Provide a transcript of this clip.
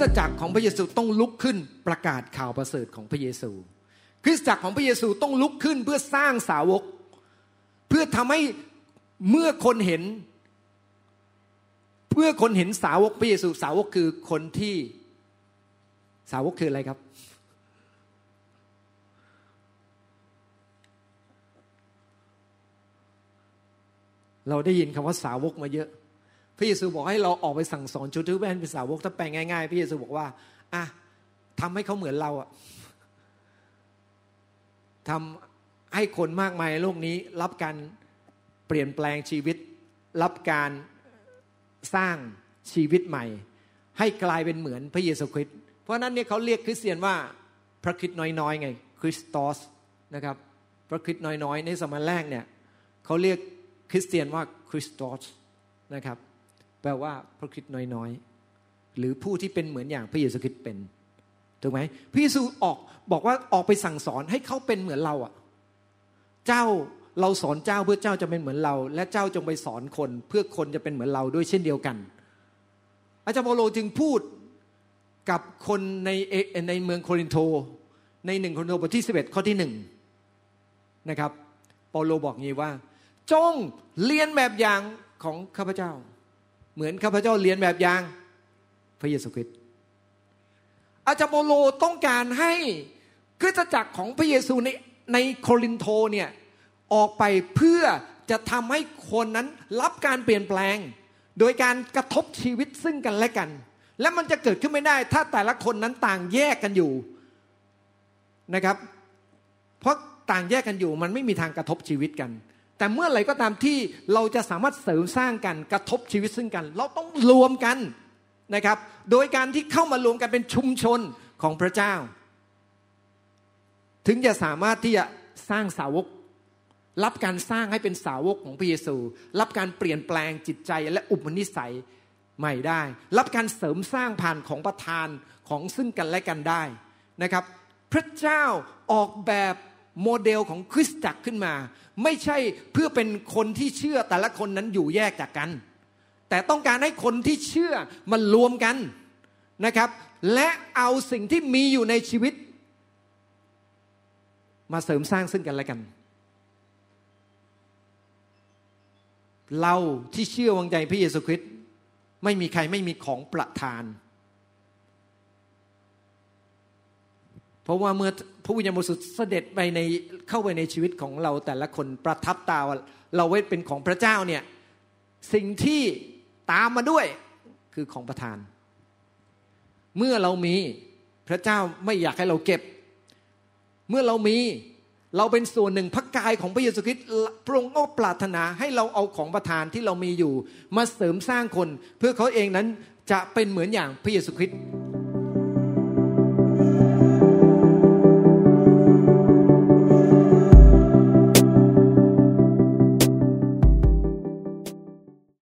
สตจักรของพระเยซูต้องลุกขึ้นประกาศข่าวประเสริฐของพระเยซู คริสตจักรของพระเยซูต้องลุกขึ้นเพื่อสร้างสาวก เพื่อทำให้เมื่อคนเห็น เพื่อคนเห็นสาวกพระเยซูสาวกคือคนที่สาวกคืออะไรครับ เราได้ยินคำว่าสาวกมาเยอะ พระเยซูบอกให้เราออกไปสั่งสอนจูทูแบนเป็นสาวกถ้าแปลงง่ายๆ พระเยซูบอกว่าอะทำให้เขาเหมือนเราอะทำให้คนมากมายในโลกนี้ รับการเปลี่ยนแปลงชีวิต รับการสร้างชีวิตใหม่ ให้กลายเป็นเหมือนพระเยซูคริสต์เพราะนั้นเนี่ยเขาเรียกคริสเตียนว่าพระคริสต์น้อยๆไงคริสตอสนะครับพระคริสต์น้อยๆ ในสมัยแรกเนี่ยเขาเรียกคริสเตียนว่าคริสตอสนะครับ แปลว่าพระคริสต์น้อยๆ หรือผู้ที่เป็นเหมือนอย่างพระเยซูคริสต์เป็นถูกไหมพระเยซูออกบอกว่าออกไปสั่งสอนให้เขาเป็นเหมือนเราอะ เจ้าเราสอนเจ้าเพื่อเจ้าจะเป็นเหมือนเรา และเจ้าจงไปสอนคนเพื่อคนจะเป็นเหมือนเราด้วยเช่นเดียวกัน อาจารย์เปโลจึงพูดกับคนในในเมืองโครินโตในหนึ่งโครินโตบทที่ 11 ข้อที่หนึ่งนะครับเปโลบอกงี้ว่า จงเรียนแบบอย่างของข้าพเจ้า เหมือนข้าพเจ้าเรียนแบบอย่างพระเยซูคริสต์อาจารย์เปโลต้องการให้คริสตจักรของพระเยซูในในโครินโตเนี่ยออกไปเพื่อจะทำให้คนนั้นรับการเปลี่ยนแปลง โดยการกระทบชีวิตซึ่งกันและกัน และมันจะเกิดขึ้นไม่ได้ ถ้าแต่ละคนนั้นต่างแยกกันอยู่นะครับ เพราะต่างแยกกันอยู่มันไม่มีทางกระทบชีวิตกัน แต่เมื่อไหร่ก็ตามที่เราจะสามารถเสริมสร้างกันกระทบชีวิตซึ่งกัน เราต้องรวมกันนะครับ โดยการที่เข้ามารวมกันเป็นชุมชนของพระเจ้า ถึงจะสามารถที่จะสร้างสาวก รับการสร้างให้เป็นสาวกของพระเยซู รับการเปลี่ยนแปลงจิตใจและอุปนิสัยใหม่ได้ รับการเสริมสร้างผ่านของประทานของซึ่งกันและกันได้นะครับ พระเจ้าออกแบบ โมเดลของคริสตจักรขึ้นมา ไม่ใช่เพื่อเป็นคนที่เชื่อแต่ละคนนั้นอยู่แยกจากกัน แต่ต้องการให้คนที่เชื่อมันรวมกันนะครับ และเอาสิ่งที่มีอยู่ในชีวิต มาเสริมสร้างซึ่งกันและกัน เราที่เชื่อวางใจพระเยซูคริสต์ไม่มีใครไม่มีของประทาน เพราะว่าเมื่อพระวิญญาณบริสุทธิ์เสด็จไปในเข้าไปในชีวิตของเราแต่ละคนประทับตาเราไว้เป็นของพระเจ้าเนี่ยสิ่งที่ตามมาด้วยคือของประทาน เมื่อเรามีพระเจ้าไม่อยากให้เราเก็บ เมื่อเรามีเราเป็นส่วนหนึ่งพระกายของพระเยซูคริสต์พระองค์ก็ปรารถนาให้เราเอาของประทานที่เรามีอยู่ มาเสริมสร้างคน เพื่อเขาเองนั้นจะเป็นเหมือนอย่างพระเยซูคริสต์